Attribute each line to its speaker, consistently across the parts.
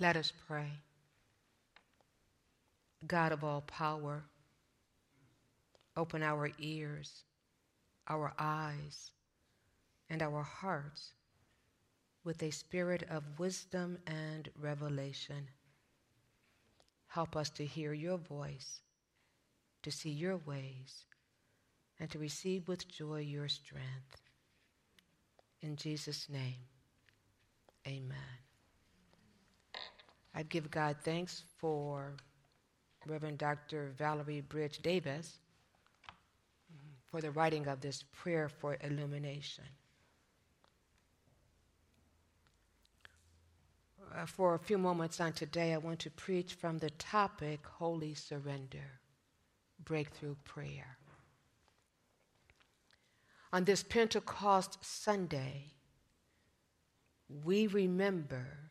Speaker 1: Let us pray. God of all power, open our ears, our eyes, and our hearts with a spirit of wisdom and revelation. Help us to hear your voice, to see your ways, and to receive with joy your strength. In Jesus' name, amen. I give God thanks for Reverend Dr. Valerie Bridge Davis for the writing of this prayer for illumination. Uh, for a few moments on today, I want to preach from the topic Holy Surrender, Breakthrough Prayer. On this Pentecost Sunday, we remember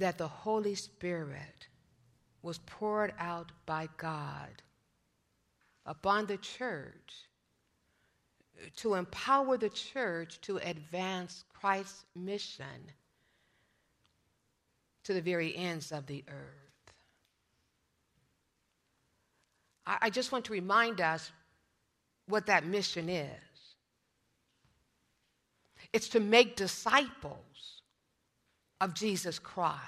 Speaker 1: that the Holy Spirit was poured out by God upon the church to empower the church to advance Christ's mission to the very ends of the earth. I, I just want to remind us what that mission is it's to make disciples of Jesus Christ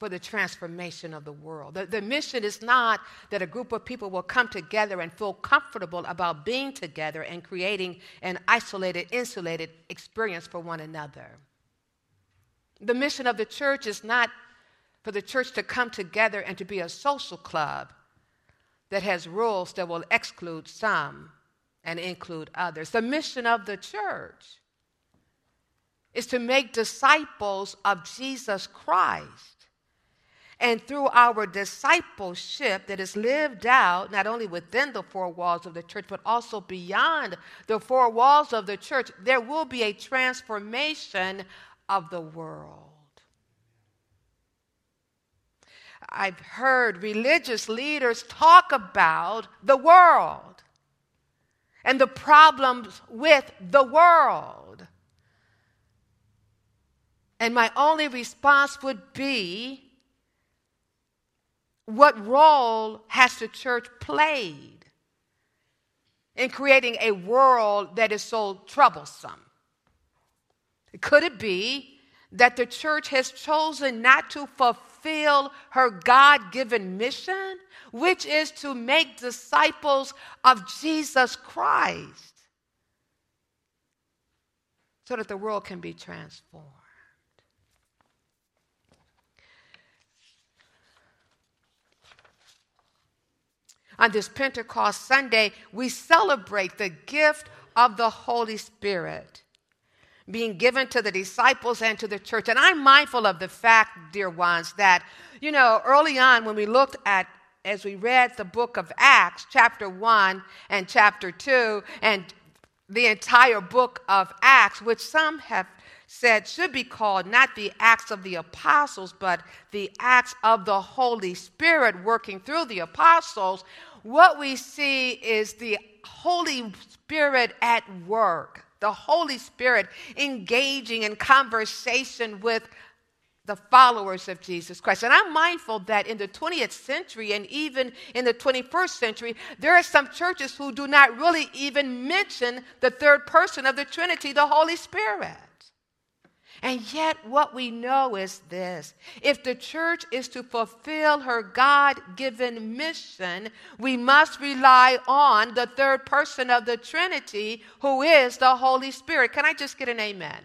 Speaker 1: for the transformation of the world. The, the, mission is not that a group of people will come together and feel comfortable about being together and creating an isolated, insulated experience for one another. The mission of the church is not for the church to come together and to be a social club that has rules that will exclude some and include others. The mission of the church is to make disciples of Jesus Christ and through our discipleship that is lived out not only within the four walls of the church, but also beyond the four walls of the church, there will be a transformation of the world. I've heard religious leaders talk about the world and the problems with the world. And my only response would be what role has the church played in creating a world that is so troublesome? Could it be that the church has chosen not to fulfill her God given mission, which is to make disciples of Jesus Christ so that the world can be transformed? On this Pentecost Sunday, we celebrate the gift of the Holy Spirit being given to the disciples and to the church. And I'm mindful of the fact, dear ones, that, you know, early on when we looked at as we read the book of Acts, chapter 1 and chapter 2, and the entire book of Acts, which some have said should be called not the Acts of the Apostles, but the Acts of the Holy Spirit working through the apostles, what we see is the Holy Spirit at work, the Holy Spirit engaging in conversation with the followers of Jesus Christ. And I'm mindful that in the 20th century and even in the 21st century, there are some churches who do not really even mention the third person of the Trinity, the Holy Spirit. And yet, what we know is this if the church is to fulfill her God given mission, we must rely on the third person of the Trinity, who is the Holy Spirit. Can I just get an amen? amen.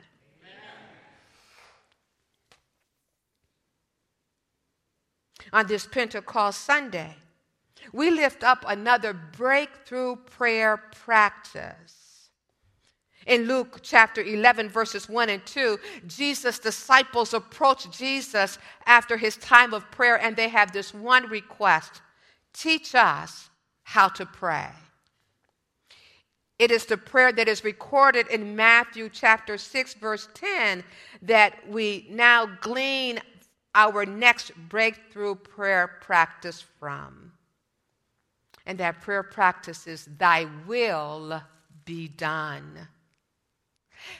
Speaker 1: On this Pentecost Sunday, we lift up another breakthrough prayer practice in Luke chapter 11, verses 1 and 2, Jesus' disciples approach Jesus after his time of prayer and they have this one request teach us how to pray. It is the prayer that is recorded in Matthew chapter 6, verse 10, that we now glean our next breakthrough prayer practice from. And that prayer practice is, Thy will be done.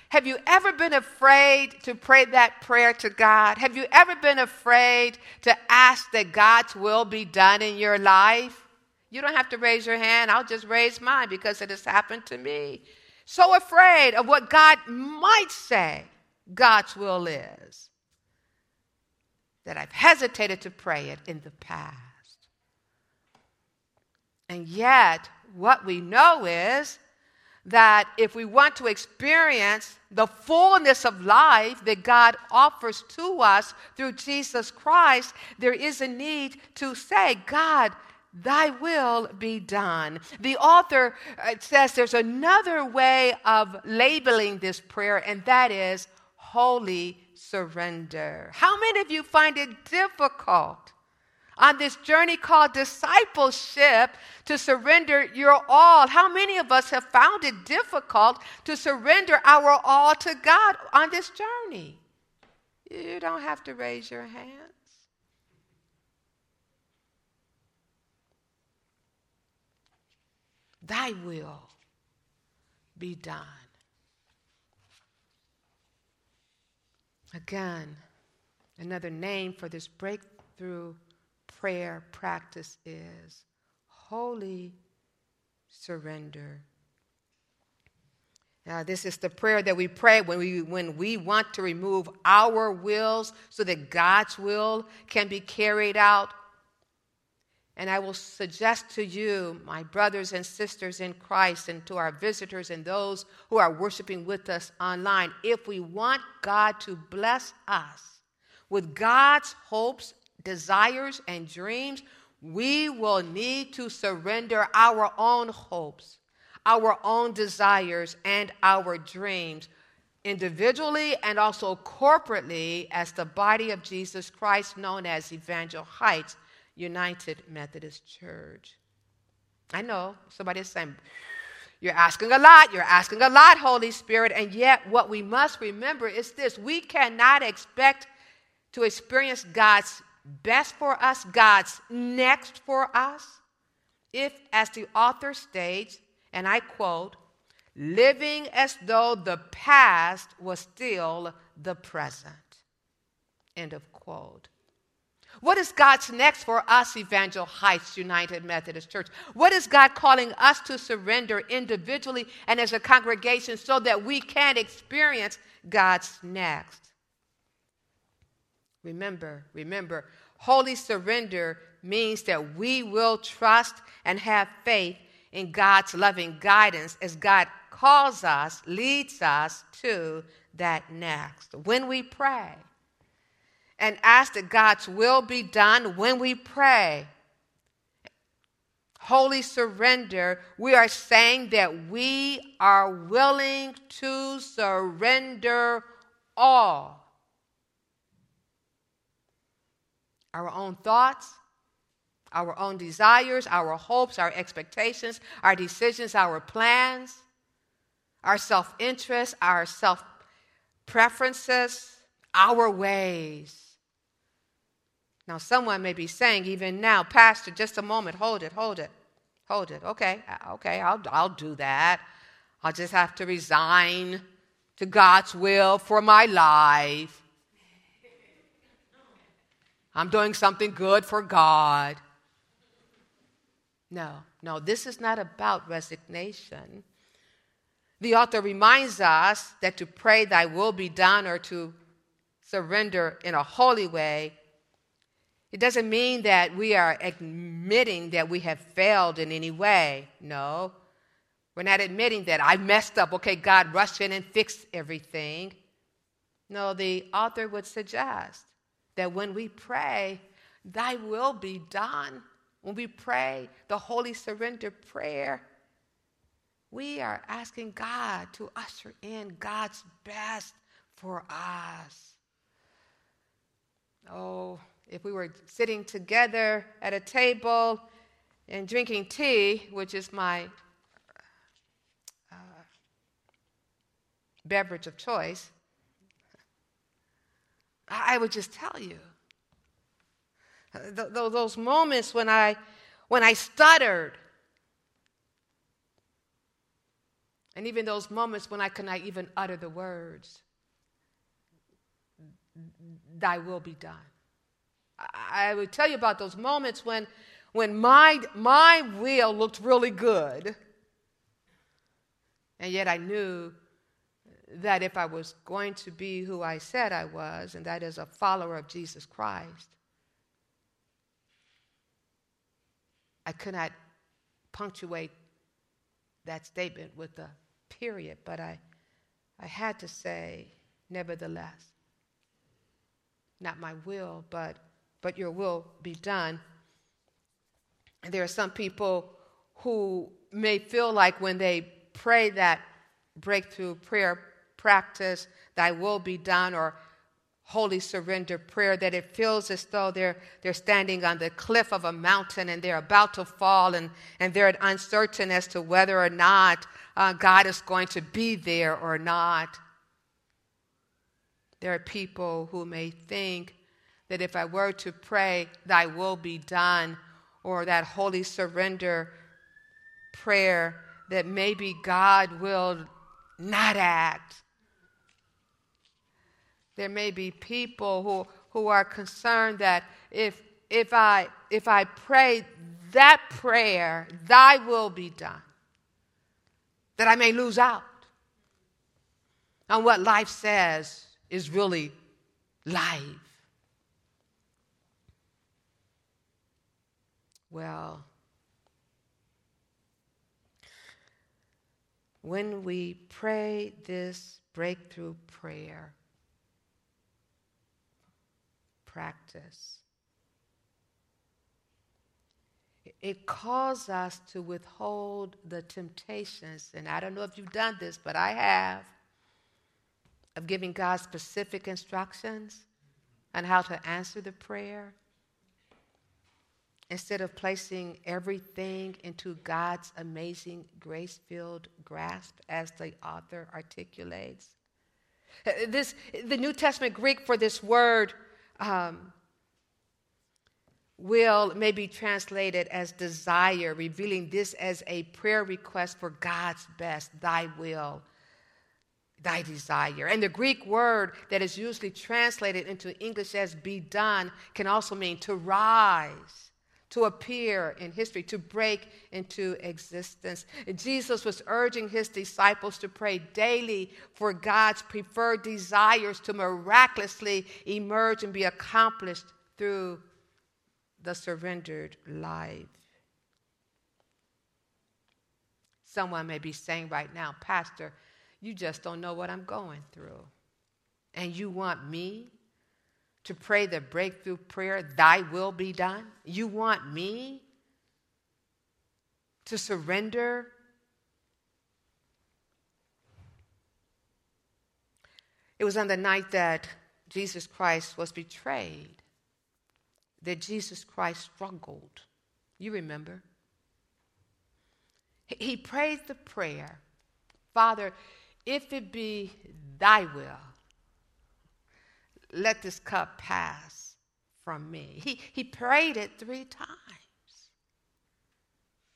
Speaker 1: Have you ever been afraid to pray that prayer to God? Have you ever been afraid to ask that God's will be done in your life? You don't have to raise your hand. I'll just raise mine because it has happened to me. So afraid of what God might say God's will is that I've hesitated to pray it in the past. And yet, what we know is that if we want to experience the fullness of life that God offers to us through Jesus Christ, there is a need to say, God, Thy will be done. The author uh, says there's another way of labeling this prayer, and that is holy surrender. How many of you find it difficult on this journey called discipleship to surrender your all? How many of us have found it difficult to surrender our all to God on this journey? You don't have to raise your hands. Thy will be done. Again, another name for this breakthrough prayer practice is holy surrender. Now, this is the prayer that we pray when we, when we want to remove our wills so that God's will can be carried out and I will suggest to you, my brothers and sisters in Christ, and to our visitors and those who are worshiping with us online, if we want God to bless us with God's hopes, desires, and dreams, we will need to surrender our own hopes, our own desires, and our dreams individually and also corporately as the body of Jesus Christ, known as Evangel Heights United Methodist Church. I know somebody is saying, You're asking a lot, you're asking a lot, Holy Spirit. And yet, what we must remember is this we cannot expect to experience God's best for us, God's next for us, if, as the author states, and I quote, living as though the past was still the present. End of quote. What is God's next for us, Evangel Heights United Methodist Church? What is God calling us to surrender individually and as a congregation so that we can experience God's next? Remember, remember, holy surrender means that we will trust and have faith in God's loving guidance as God calls us, leads us to that next. When we pray, and ask that God's will be done when we pray. Holy surrender, we are saying that we are willing to surrender all. Our own thoughts, our own desires, our hopes, our expectations, our decisions, our plans, our self interest, our self preferences, our ways. Now, someone may be saying, even now, Pastor, just a moment, hold it, hold it, hold it. Okay, uh, okay, I'll, I'll do that. I'll just have to resign to God's will for my life. I'm doing something good for God. No, no, this is not about resignation. The author reminds us that to pray, Thy will be done, or to surrender in a holy way it doesn't mean that we are admitting that we have failed in any way. No. We're not admitting that I messed up. Okay, God, rush in and fix everything. No, the author would suggest that when we pray, Thy will be done. When we pray the holy surrender prayer, we are asking God to usher in God's best for us. Oh, if we were sitting together at a table and drinking tea, which is my uh, beverage of choice, I would just tell you. Th- those moments when I, when I stuttered, And even those moments when I could not even utter the words, Thy will be done. I would tell you about those moments when, when my, my will looked really good, and yet I knew that if I was going to be who I said I was, and that is a follower of Jesus Christ, I could not punctuate that statement with a period, but I, I had to say, nevertheless, not my will, but, but your will be done. And there are some people who may feel like when they pray that breakthrough prayer practice, thy will be done, or holy surrender prayer that it feels as though they're, they're standing on the cliff of a mountain and they're about to fall and, and they're uncertain as to whether or not uh, God is going to be there or not. There are people who may think that if I were to pray, Thy will be done, or that holy surrender prayer, that maybe God will not act. There may be people who, who are concerned that if, if, I, if I pray that prayer, Thy will be done, that I may lose out on what life says is really life. Well, when we pray this breakthrough prayer practice, it calls us to withhold the temptations. And I don't know if you've done this, but I have of giving God specific instructions on how to answer the prayer instead of placing everything into God's amazing grace filled grasp, as the author articulates. This, the New Testament Greek for this word um, will may be translated as desire, revealing this as a prayer request for God's best, thy will thy desire. And the Greek word that is usually translated into English as be done can also mean to rise, to appear in history, to break into existence. Jesus was urging his disciples to pray daily for God's preferred desires to miraculously emerge and be accomplished through the surrendered life. Someone may be saying right now, Pastor, you just don't know what I'm going through. And you want me to pray the breakthrough prayer, Thy will be done? You want me to surrender? It was on the night that Jesus Christ was betrayed that Jesus Christ struggled. You remember? He prayed the prayer Father, if it be thy will, let this cup pass from me. He, he prayed it three times.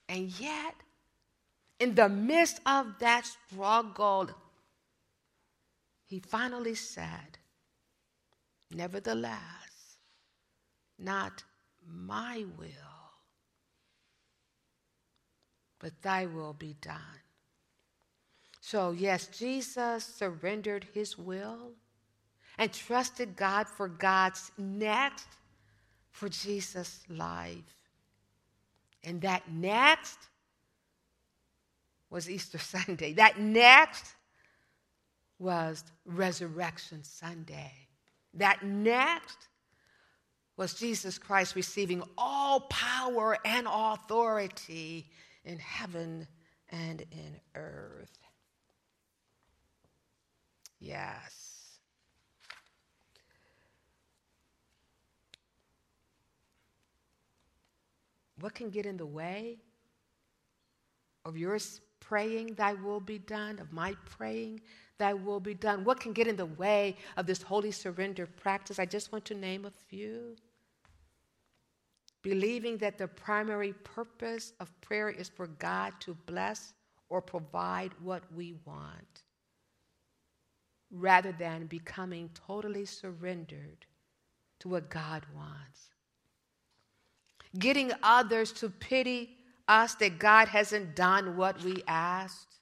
Speaker 1: And yet, in the midst of that struggle, he finally said, Nevertheless, not my will, but thy will be done. So, yes, Jesus surrendered his will and trusted God for God's next for Jesus' life. And that next was Easter Sunday. That next was Resurrection Sunday. That next was Jesus Christ receiving all power and authority in heaven and in earth. Yes. What can get in the way of yours praying, Thy will be done, of my praying, Thy will be done? What can get in the way of this holy surrender practice? I just want to name a few. Believing that the primary purpose of prayer is for God to bless or provide what we want, rather than becoming totally surrendered to what God wants. Getting others to pity us that God hasn't done what we asked,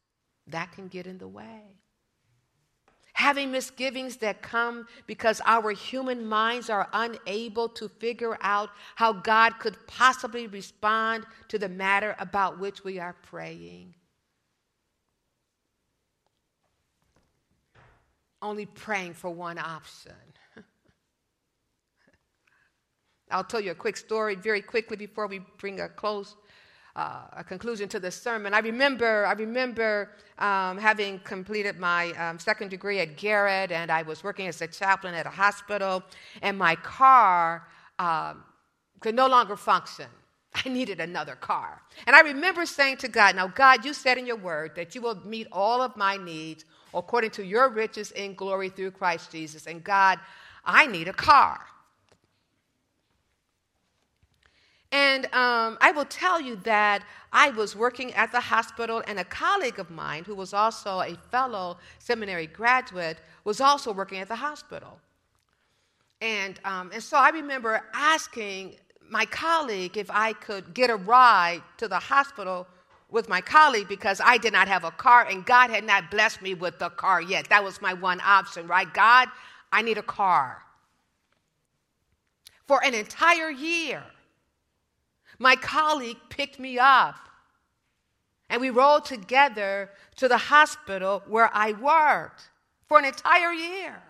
Speaker 1: that can get in the way. Having misgivings that come because our human minds are unable to figure out how God could possibly respond to the matter about which we are praying. Only praying for one option. I'll tell you a quick story very quickly before we bring a close uh, a conclusion to the sermon. I remember, I remember um, having completed my um, second degree at Garrett, and I was working as a chaplain at a hospital, and my car um, could no longer function. I needed another car. And I remember saying to God, Now, God, you said in your word that you will meet all of my needs according to your riches in glory through Christ Jesus. And God, I need a car. And um, I will tell you that I was working at the hospital, and a colleague of mine, who was also a fellow seminary graduate, was also working at the hospital. And, um, and so I remember asking my colleague if I could get a ride to the hospital with my colleague because I did not have a car, and God had not blessed me with the car yet. That was my one option, right? God, I need a car. For an entire year, my colleague picked me up and we rode together to the hospital where I worked for an entire year.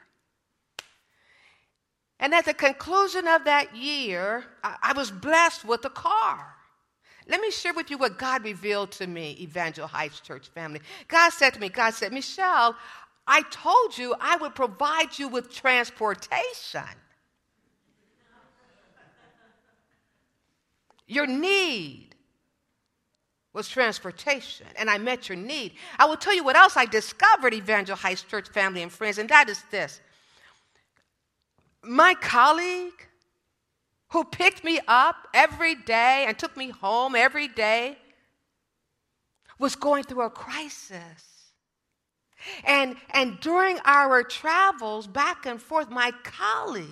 Speaker 1: And at the conclusion of that year, I was blessed with a car. Let me share with you what God revealed to me, Evangel Heights Church family. God said to me, God said, Michelle, I told you I would provide you with transportation. Your need was transportation, and I met your need. I will tell you what else I discovered, Evangel Heights Church family and friends, and that is this. My colleague who picked me up every day and took me home every day was going through a crisis. And, and during our travels back and forth, my colleague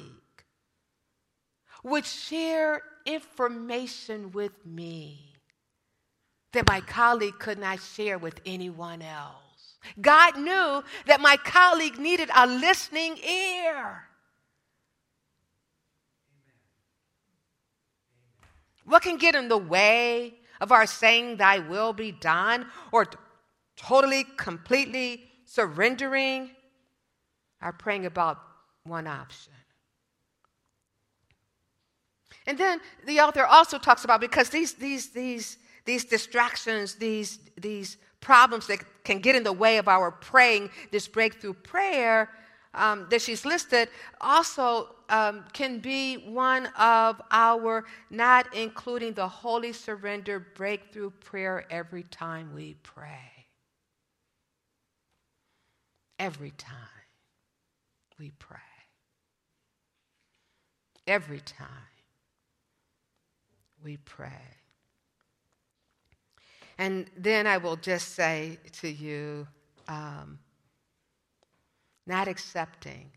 Speaker 1: would share information with me that my colleague could not share with anyone else. God knew that my colleague needed a listening ear. What can get in the way of our saying, Thy will be done, or totally, completely surrendering? Our praying about one option. And then the author also talks about because these, these, these, these distractions, these, these problems that can get in the way of our praying, this breakthrough prayer um, that she's listed, also um, can be one of our not including the holy surrender breakthrough prayer every time we pray. Every time we pray. Every time we pray. And then I will just say to you, um, not accepting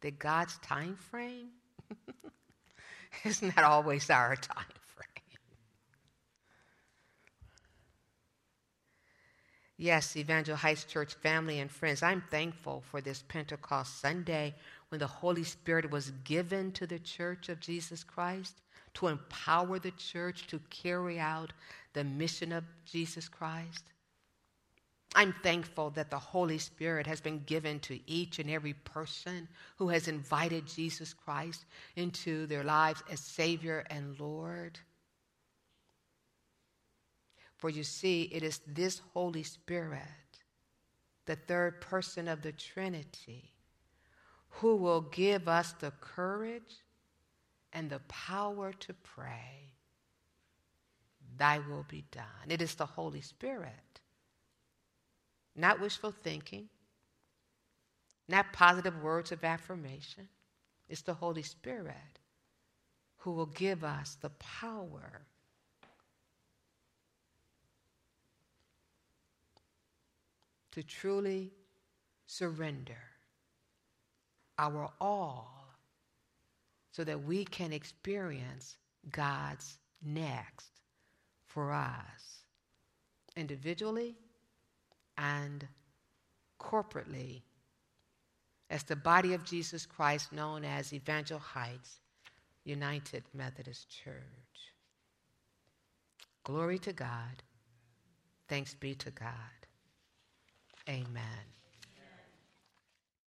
Speaker 1: that God's time frame is not always our time frame. Yes, Evangel Heights Church family and friends, I'm thankful for this Pentecost Sunday when the Holy Spirit was given to the church of Jesus Christ to empower the church to carry out the mission of Jesus Christ. I'm thankful that the Holy Spirit has been given to each and every person who has invited Jesus Christ into their lives as Savior and Lord. For you see, it is this Holy Spirit, the third person of the Trinity, who will give us the courage and the power to pray, Thy will be done. It is the Holy Spirit, not wishful thinking, not positive words of affirmation. It's the Holy Spirit who will give us the power to truly surrender our all so that we can experience God's next for us individually and corporately as the body of Jesus Christ known as Evangel Heights United Methodist Church. Glory to God. Thanks be to God. Amen.